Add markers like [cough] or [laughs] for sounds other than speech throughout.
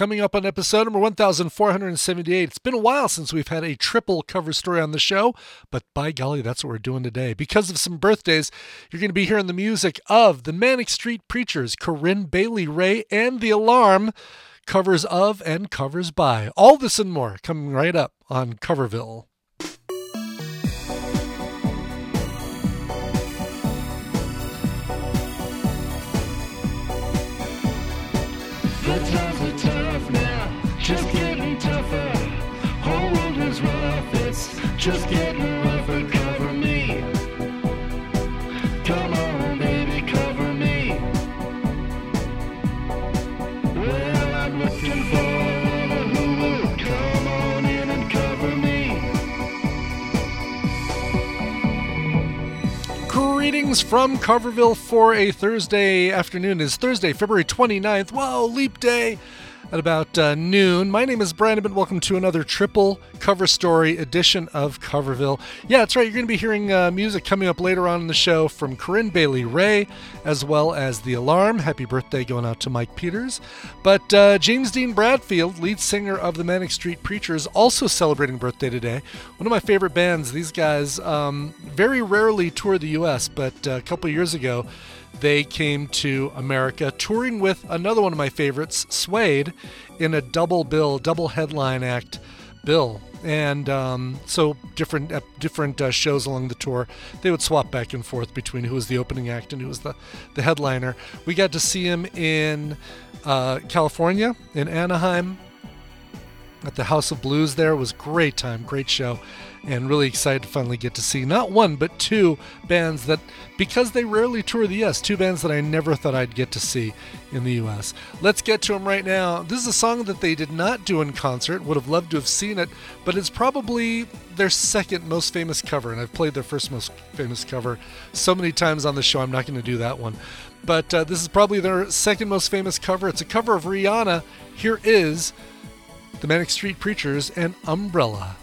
Coming up on episode number 1478. It's been a while since we've had a triple cover story on the show, but by golly, that's what we're doing today. Because of some birthdays, you're going to be hearing the music of the Manic Street Preachers, Corinne Bailey Rae, and The Alarm, covers of and covers by. All this and more coming right up on Coverville. Just getting rougher. Cover me. Come on, baby, cover me. Well, I'm looking for a lover who will come on in and cover me. Greetings from Coverville for a Thursday afternoon. It's Thursday, February 29th. Whoa, leap day at about uh, noon. My name is Brandon, and welcome to another triple cover story edition of Coverville. Yeah, that's right. You're going to be hearing uh, music coming up later on in the show from Corinne Bailey Rae, as well as The Alarm. Happy birthday going out to Mike Peters. But uh, James Dean Bradfield, lead singer of the Manic Street Preachers, also celebrating birthday today. One of my favorite bands. These guys um, very rarely tour the U.S., but uh, a couple years ago, they came to America touring with another one of my favorites, Suede, in a double bill, double headline act bill. And um, so different uh, different uh, shows along the tour, they would swap back and forth between who was the opening act and who was the, the headliner. We got to see him in uh, California, in Anaheim, at the House of Blues there. It was great time, great show, and really excited to finally get to see not one, but two bands that, because they rarely tour the US, two bands that I never thought I'd get to see in the US. Let's get to them right now. This is a song that they did not do in concert, would have loved to have seen it, but it's probably their second most famous cover, and I've played their first most famous cover so many times on the show, I'm not going to do that one. But uh, this is probably their second most famous cover. It's a cover of Rihanna. Here is the Manic Street Preachers, and Umbrella.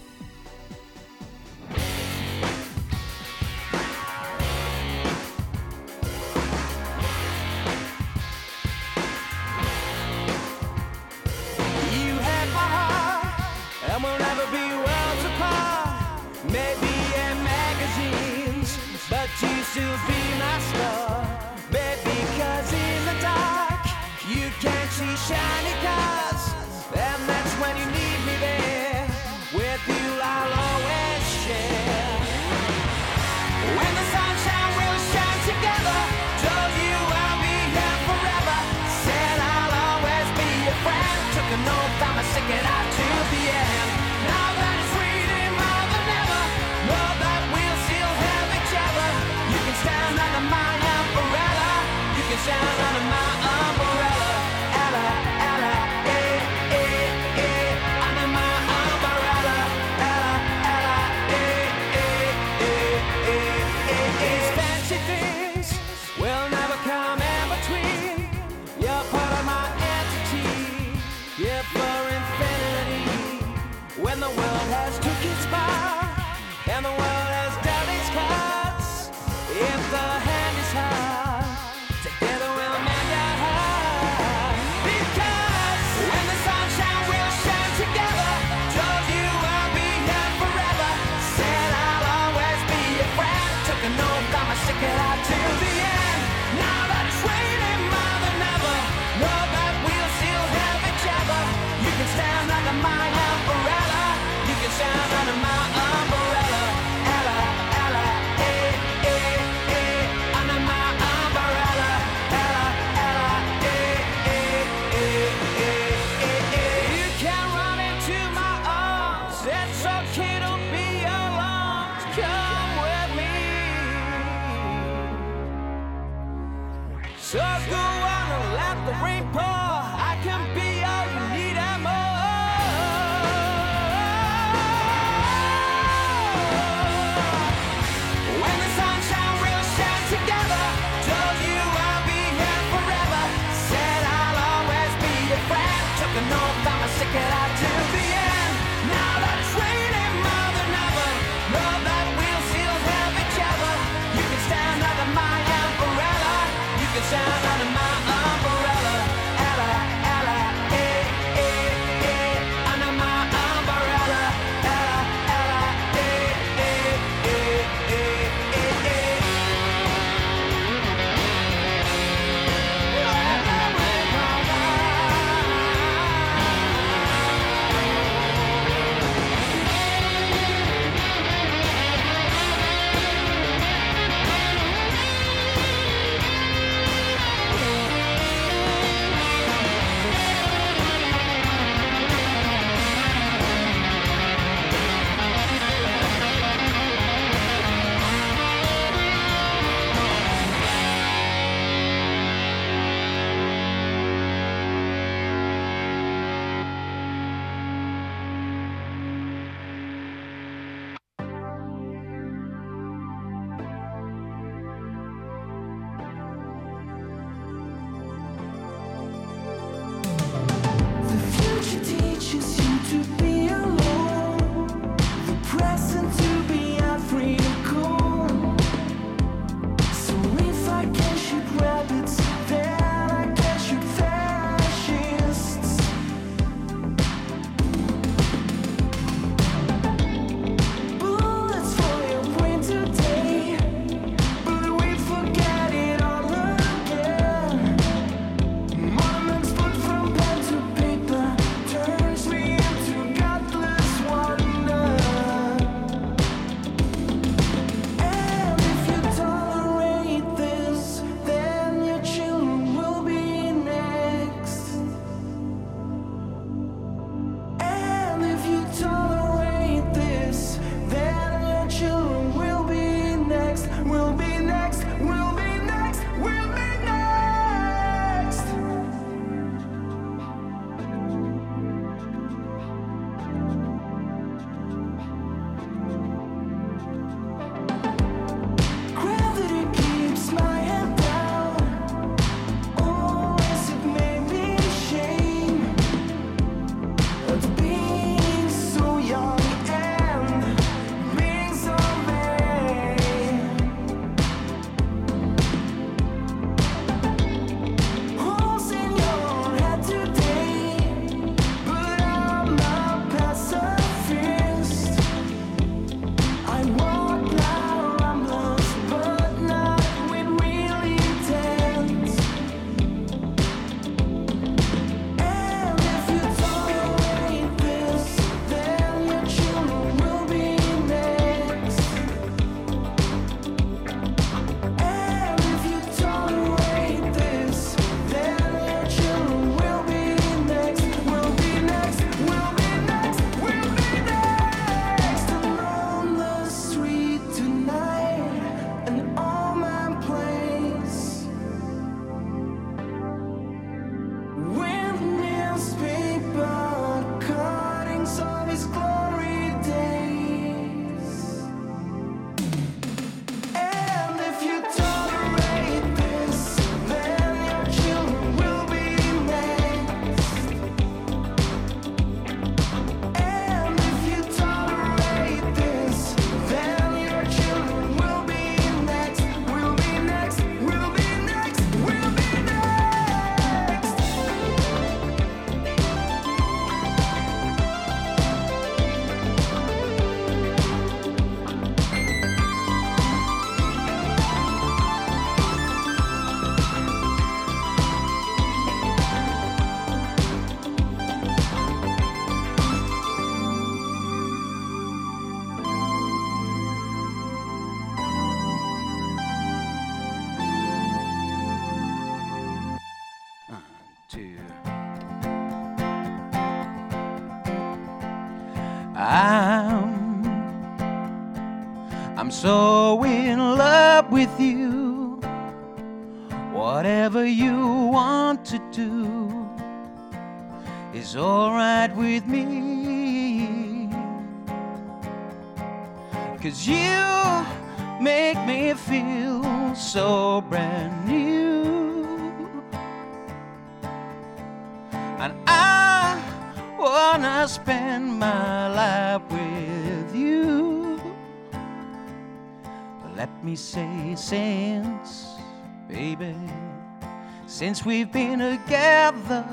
I'm so in love with you. Whatever you want to do is alright with me. Cause you make me feel so brand new. And I wanna spend my life with Let me say, since, baby, since we've been together,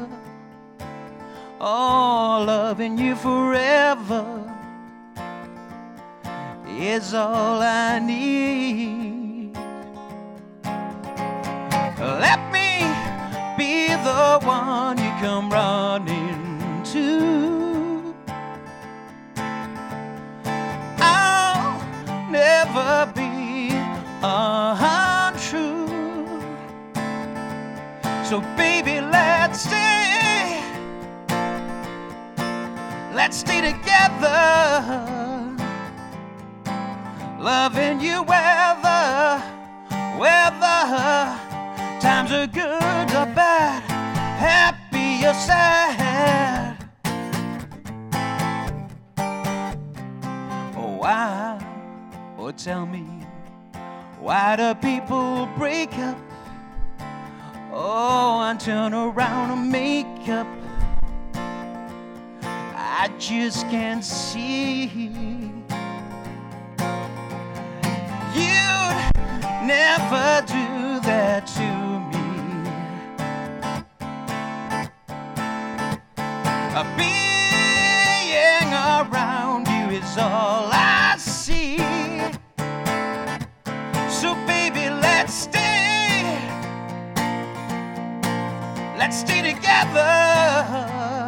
oh, loving you forever is all I need. Let me be the one you come running to. Uh-huh, untrue. So, baby, let's stay. Let's stay together loving you whether, whether times are good or bad, happy or sad. Oh, why? Oh, tell me, why do people break up? Oh, and turn around and make up. I just can't see. You'd never do that to me. Being around you is all I see. Let's stay. Let's stay together.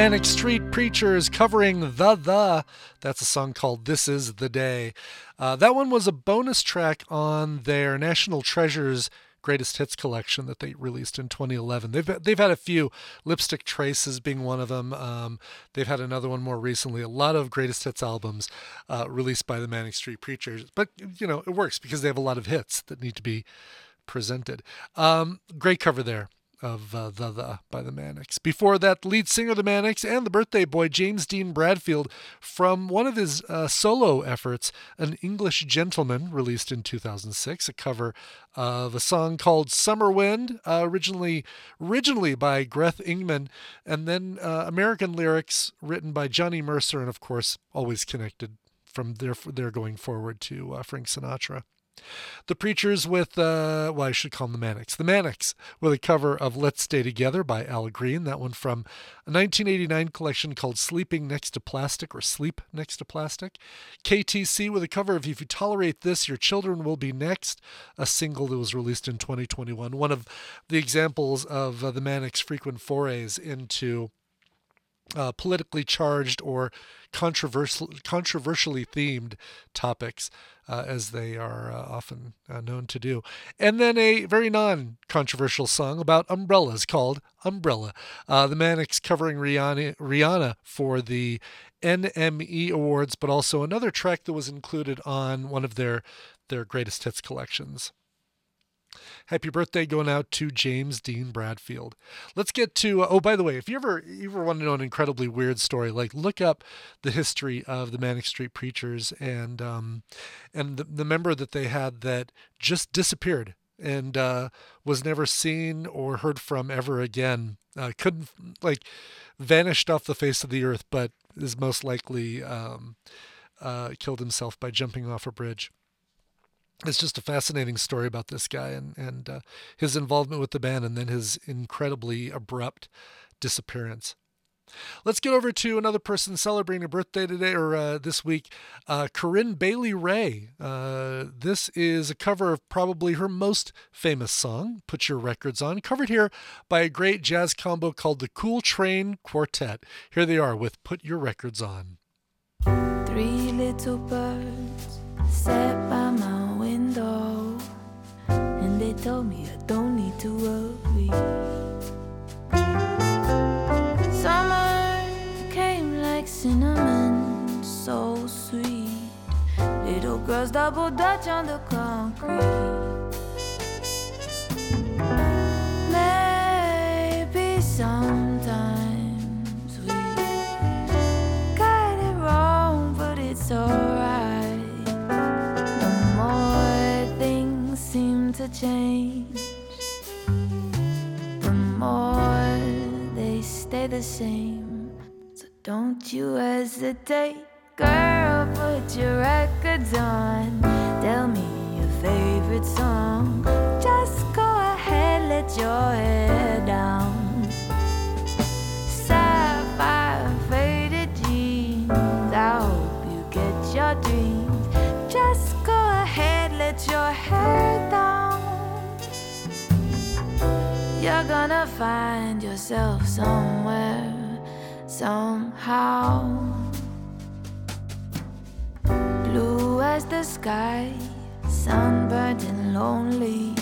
Manic Street Preachers covering The The. That's a song called This Is the Day. Uh, that one was a bonus track on their National Treasures Greatest Hits collection that they released in 2011. They've they've had a few, Lipstick Traces being one of them. Um, they've had another one more recently. A lot of Greatest Hits albums uh, released by the Manic Street Preachers. But you know it works because they have a lot of hits that need to be presented. Um, great cover there of uh, the the by the Manics. Before that, lead singer of the Manics and the birthday boy James Dean Bradfield from one of his uh, solo efforts, "An English Gentleman," released in 2006, a cover of a song called "Summer Wind," uh, originally originally by Grethe Ingmann, and then uh, American lyrics written by Johnny Mercer, and of course always connected from their their going forward to uh, Frank Sinatra. The Preachers with, uh, well, I should call them the Manics. The Manics with a cover of Let's Stay Together by Al Green. That one from a 1989 collection called Sleeping Next to Plastic or Sleep Next to Plastic. KTC with a cover of If You Tolerate This, Your Children Will Be Next, a single that was released in 2021. One of the examples of uh, the Manics' frequent forays into uh, politically charged or controversial, controversially themed topics, uh, as they are uh, often uh, known to do. And then a very non controversial song about umbrellas called Umbrella. Uh, the Manics covering Rihanna, Rihanna for the NME Awards, but also another track that was included on one of their, their greatest hits collections. Happy birthday going out to James Dean Bradfield. Let's get to oh by the way, if you ever you ever want to know an incredibly weird story, like look up the history of the Manic Street Preachers and um and the, the member that they had that just disappeared and uh, was never seen or heard from ever again. Uh, couldn't like vanished off the face of the earth, but is most likely um, uh, killed himself by jumping off a bridge it's just a fascinating story about this guy and and uh, his involvement with the band and then his incredibly abrupt disappearance. Let's get over to another person celebrating a birthday today or uh, this week, uh, Corinne Bailey Rae. Uh, this is a cover of probably her most famous song, "Put Your Records On," covered here by a great jazz combo called the Cool Train Quartet. Here they are with "Put Your Records On." Three little birds they told me I don't need to worry. Summer came like cinnamon, so sweet. Little girls double dutch on the concrete. Same. So don't you hesitate, girl, put your records on. Tell me your favorite song. Just go ahead, let your hair gonna find yourself somewhere, somehow. Blue as the sky, sunburned and lonely.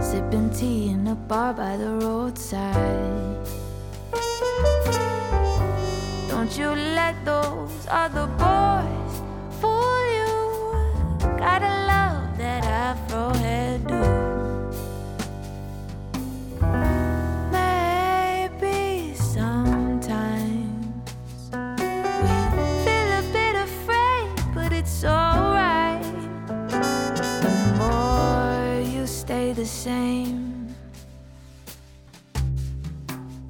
Sipping tea in a bar by the roadside. Don't you let those other boys fool you. Gotta love that afro hairdo. Same,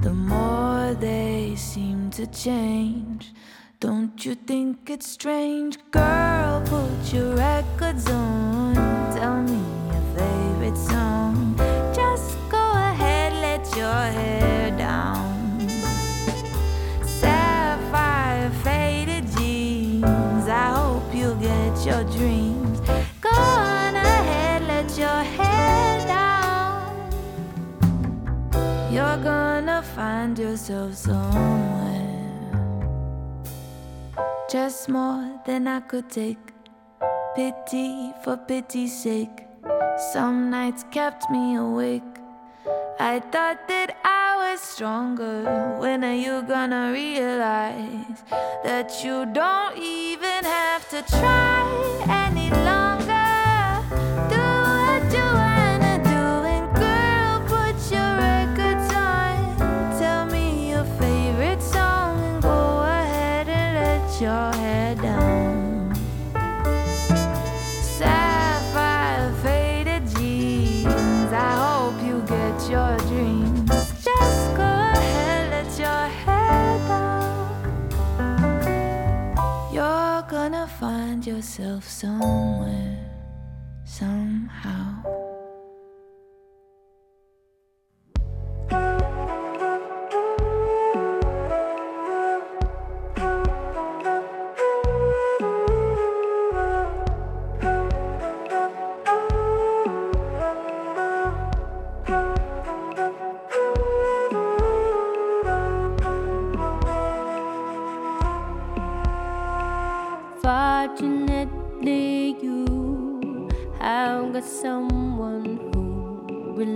the more they seem to change. Don't you think it's strange? Girl, put your records on. Tell me your favorite song. Just go ahead, let your hair down. Sapphire faded jeans. I hope you get your dreams. Go on ahead, let your hair You're gonna find yourself somewhere. Just more than I could take. Pity for pity's sake. Some nights kept me awake. I thought that I was stronger. When are you gonna realize that you don't even have to try any longer? Do what you yourself somewhere,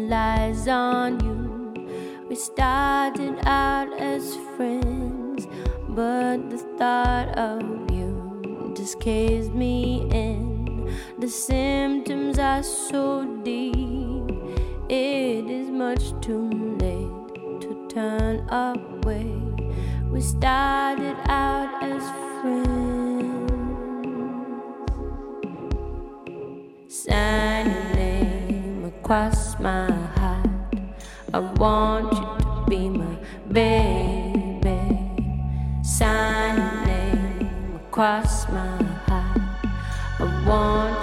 relies on you. We started out as friends, but the thought of you just caved me in. The symptoms are so deep, it is much too late to turn away. We started out as friends. Sign your name across my. I want you to be my baby. Sign your name across my heart. I want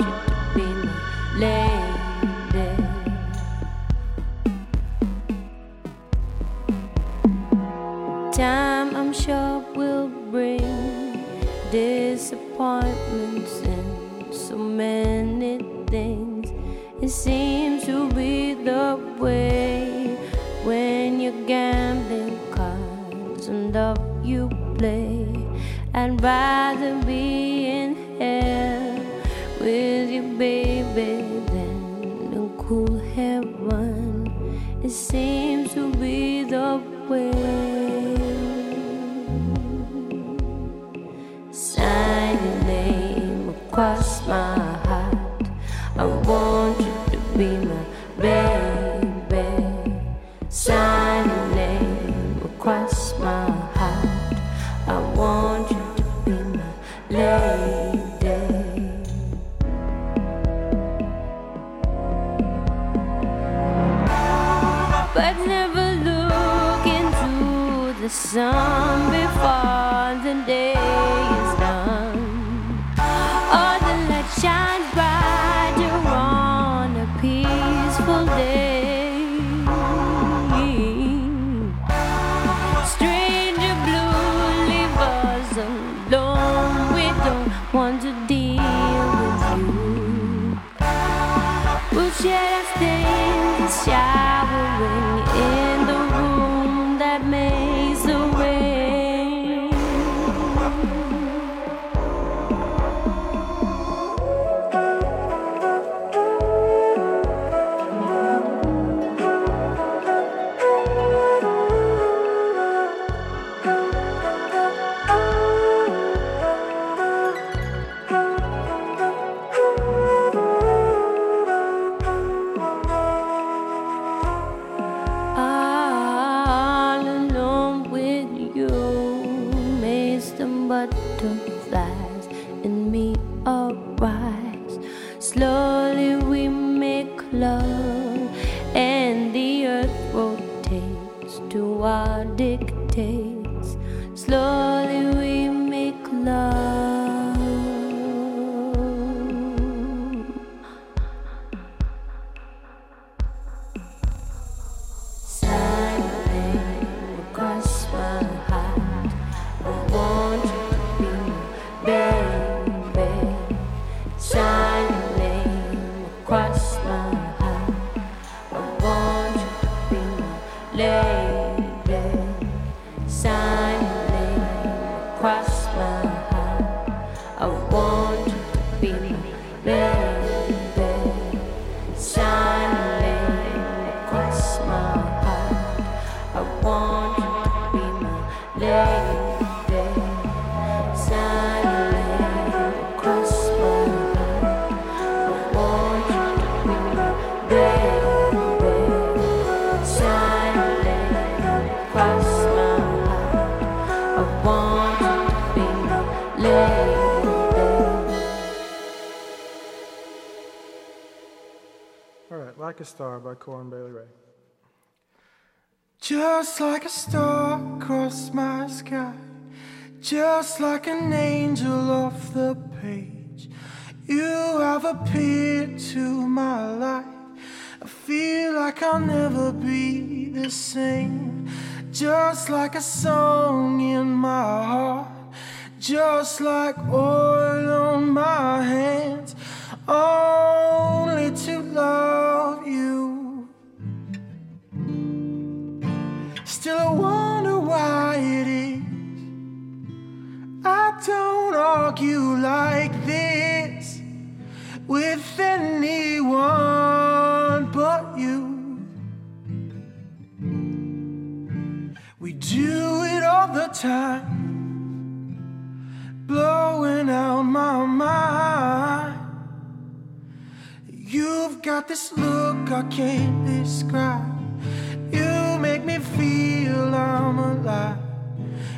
All right, Like a Star by Corinne Bailey Rae. Just like a star across my sky, just like an angel off the page, you have appeared to my life. I feel like I'll never be the same, just like a song in my heart, just like oil on my hands, only to love you. Still, I wonder why it is. I don't argue like this with anyone but you. We do it all the time, blowing out my mind. You've got this look I can't describe. You make me feel I'm alive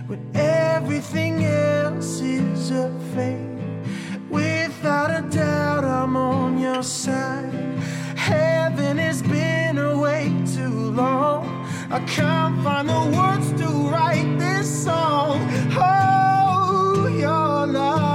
when everything else is a fake. Without a doubt, I'm on your side. Heaven has been away too long. I can't find the words to write this song. Oh, your love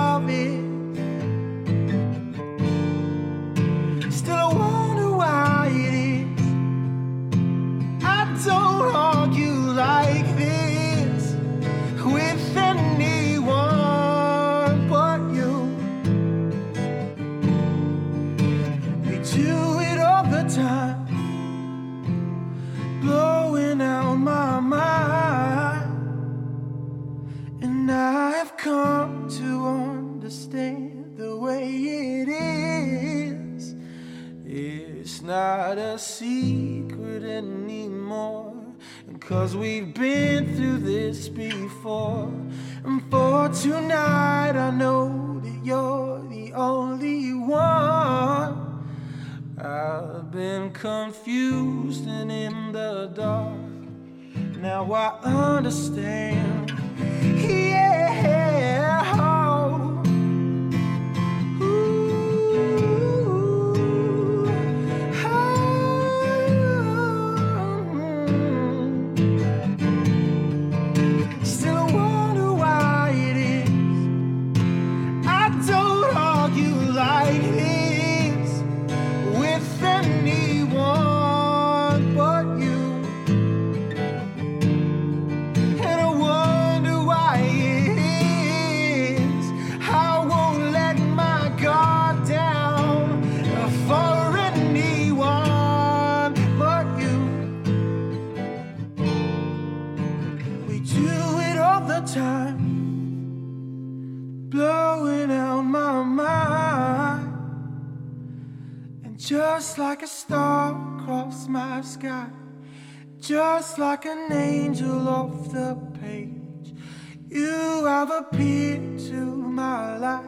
Just like an angel off the page, you have appeared to my life.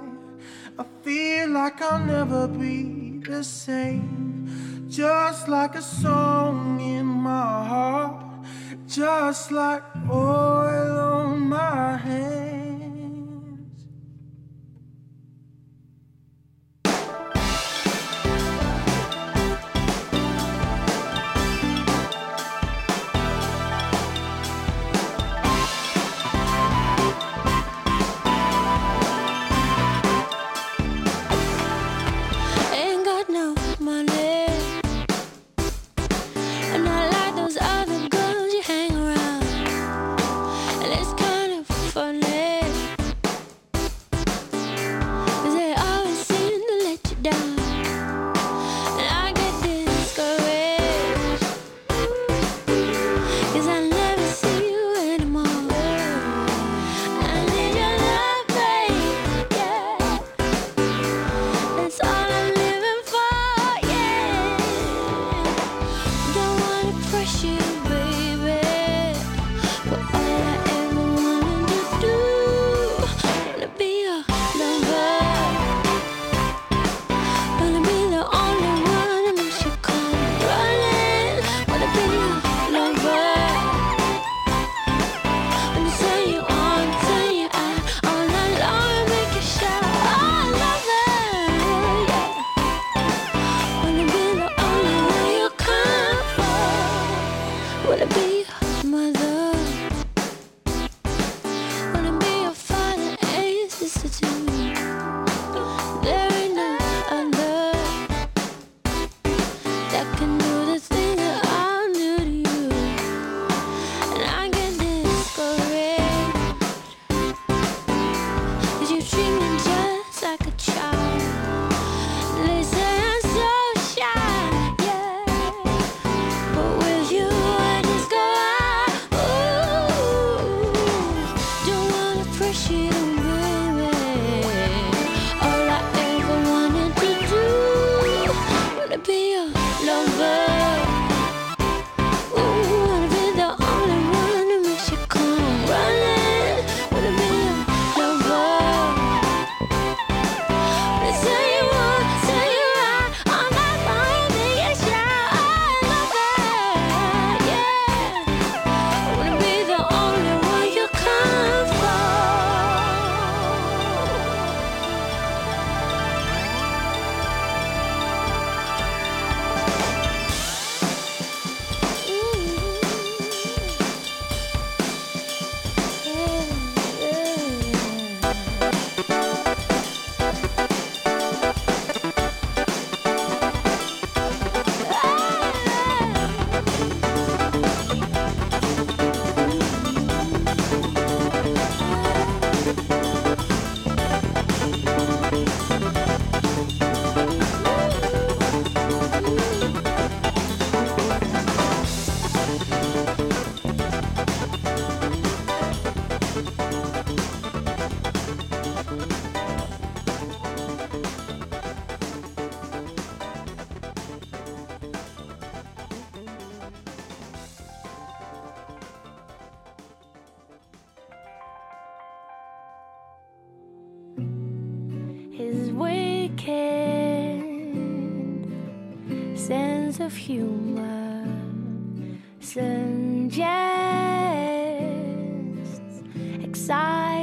I feel like I'll never be the same. Just like a song in my heart, just like oil on my hand.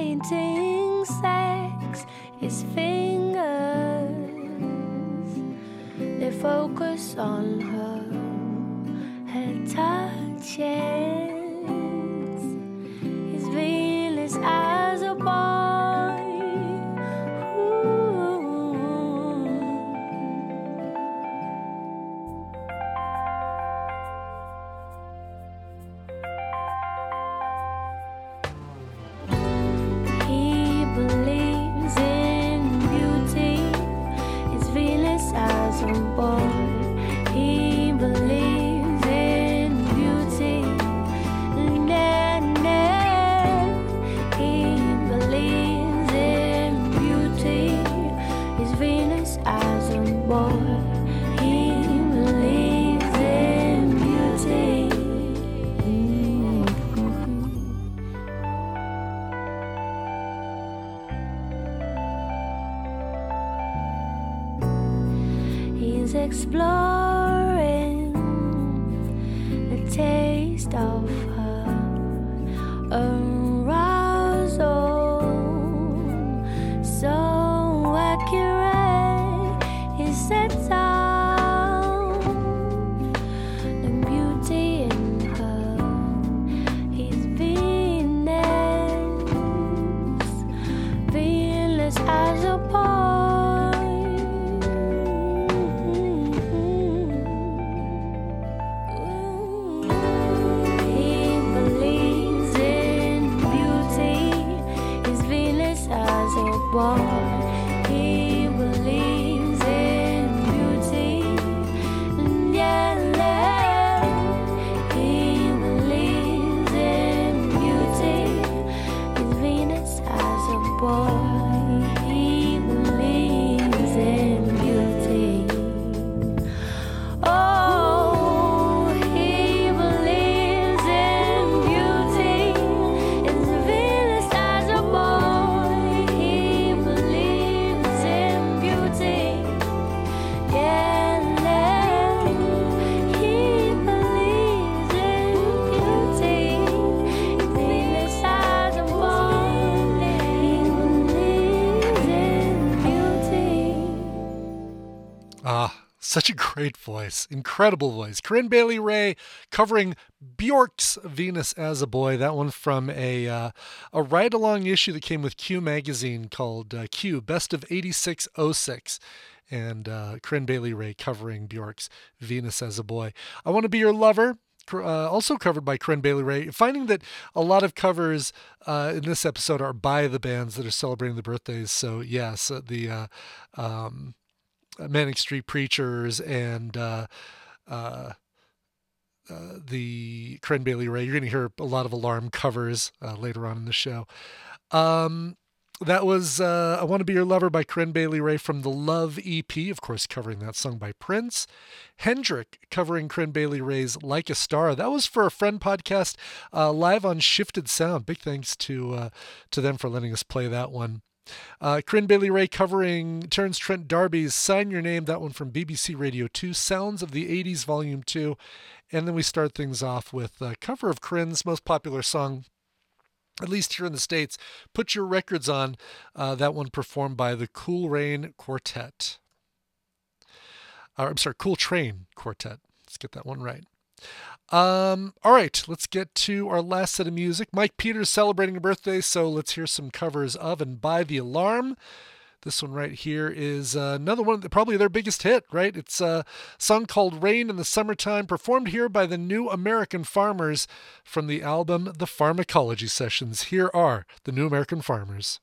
painting sex his fingers. They focus on her, her touching. Great voice. Incredible voice. Corinne Bailey Rae covering Bjork's Venus as a Boy. That one from a uh, a ride along issue that came with Q magazine called uh, Q Best of 8606. And uh, Corinne Bailey Rae covering Bjork's Venus as a Boy. I Want to Be Your Lover. Uh, also covered by Corinne Bailey Rae. Finding that a lot of covers uh, in this episode are by the bands that are celebrating the birthdays. So, yes, uh, the uh, um, Manic Street Preachers and uh, uh, uh, the Corinne Bailey Rae. You're going to hear a lot of alarm covers uh, later on in the show. Um, that was uh, I Want to Be Your Lover by Corinne Bailey Rae from the Love EP, of course, covering that song by Prince. Hendrick covering Corinne Bailey Rae's Like a Star. That was for a friend podcast uh, live on Shifted Sound. Big thanks to to them for letting us play that one. Uh, Corinne Bailey Rae covering Terence Trent D'Arby's Sign Your Name, that one from BBC Radio 2, Sounds of the 80s Volume 2. And then we start things off with a cover of Corinne's most popular song, at least here in the States, Put Your Records On, uh, that one performed by the Cool Rain Quartet. Uh, I'm sorry, Cool Train Quartet. Let's get that one right. Um, all right, let's get to our last set of music. Mike Peters celebrating a birthday, so let's hear some covers of and by the alarm. This one right here is uh, another one, probably their biggest hit, right? It's a song called Rain in the Summertime, performed here by the New American Farmers from the album The Pharmacology Sessions. Here are the New American Farmers.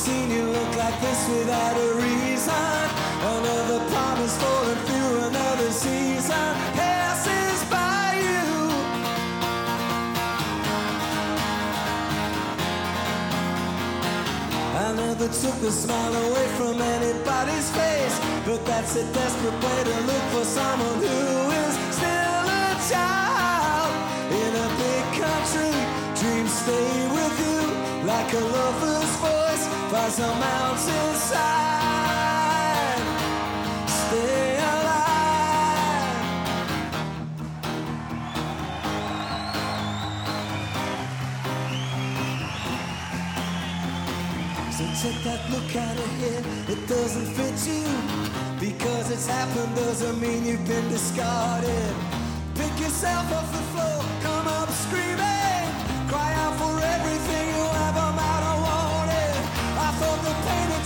seen you look like this without a reason. Another promise falling through another season passes by you. I never took the smile away from anybody's face, but that's a desperate way to look. take that look out of here, it doesn't fit you. Because it's happened doesn't mean you've been discarded. Pick yourself off the floor, come up screaming, cry out for everything.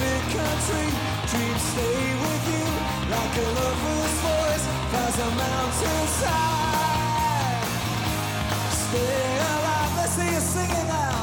big country dreams stay with you like a lover's voice past a mountainside. Stay alive, let's hear you singing now.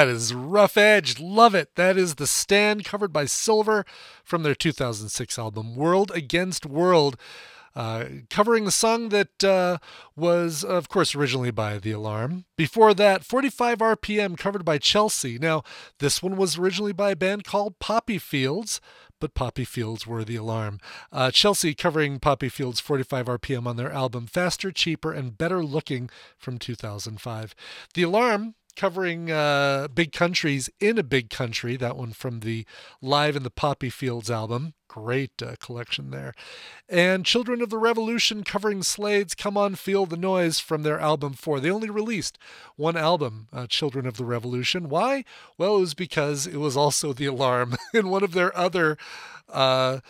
That is rough edged. Love it. That is The Stand, covered by Silver from their 2006 album World Against World. Uh, covering the song that uh, was, of course, originally by The Alarm. Before that, 45 RPM, covered by Chelsea. Now, this one was originally by a band called Poppy Fields, but Poppy Fields were The Alarm. Uh, Chelsea covering Poppy Fields 45 RPM on their album Faster, Cheaper, and Better Looking from 2005. The Alarm covering uh, Big Country's in a big country. That one from the Live in the Poppy Fields album. Great uh, collection there. And Children of the Revolution covering Slade's Come On Feel the Noise from their album 4. They only released one album, uh, Children of the Revolution. Why? Well, it was because it was also the alarm [laughs] in one of their other. Uh,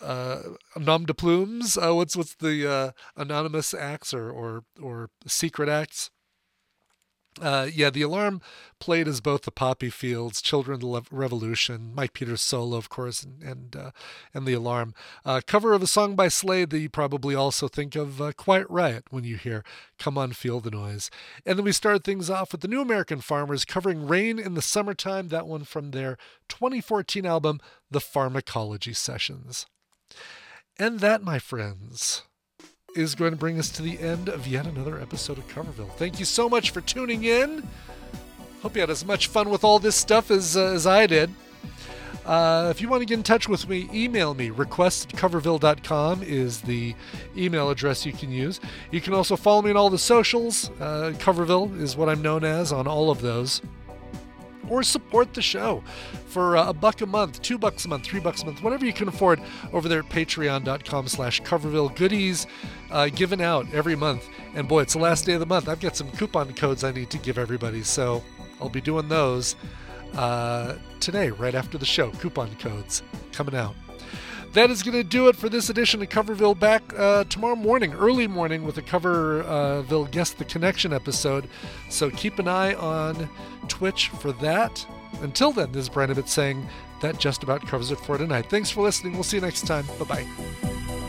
uh, nom de plumes. Uh, what's what's the uh, anonymous acts or, or or secret acts? Uh, yeah, the alarm played as both the Poppy Fields, Children of the Revolution, Mike Peters solo, of course, and and, uh, and the alarm. Uh, cover of a song by Slade that you probably also think of uh, Quiet Riot when you hear "Come On, Feel the Noise." And then we start things off with the New American Farmers covering "Rain in the Summertime," that one from their 2014 album, The Pharmacology Sessions. And that, my friends, is going to bring us to the end of yet another episode of Coverville. Thank you so much for tuning in. Hope you had as much fun with all this stuff as, uh, as I did. Uh, if you want to get in touch with me, email me. Request coverville.com is the email address you can use. You can also follow me on all the socials. Uh, Coverville is what I'm known as on all of those or support the show for uh, a buck a month, two bucks a month, three bucks a month, whatever you can afford over there at patreon.com slash coverville goodies uh, given out every month. And boy, it's the last day of the month. I've got some coupon codes I need to give everybody, so I'll be doing those uh, today, right after the show. Coupon codes coming out. That is going to do it for this edition of Coverville. Back uh, tomorrow morning, early morning, with a Coverville Guess the Connection episode. So keep an eye on Twitch for that. Until then, this is Brandon saying that just about covers it for tonight. Thanks for listening. We'll see you next time. Bye bye.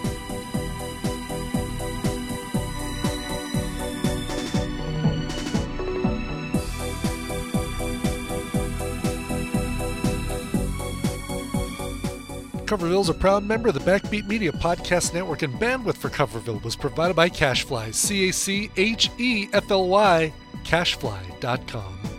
Coverville is a proud member of the Backbeat Media Podcast Network, and bandwidth for Coverville was provided by CacheFly, C A C H E F L Y, cachefly.com.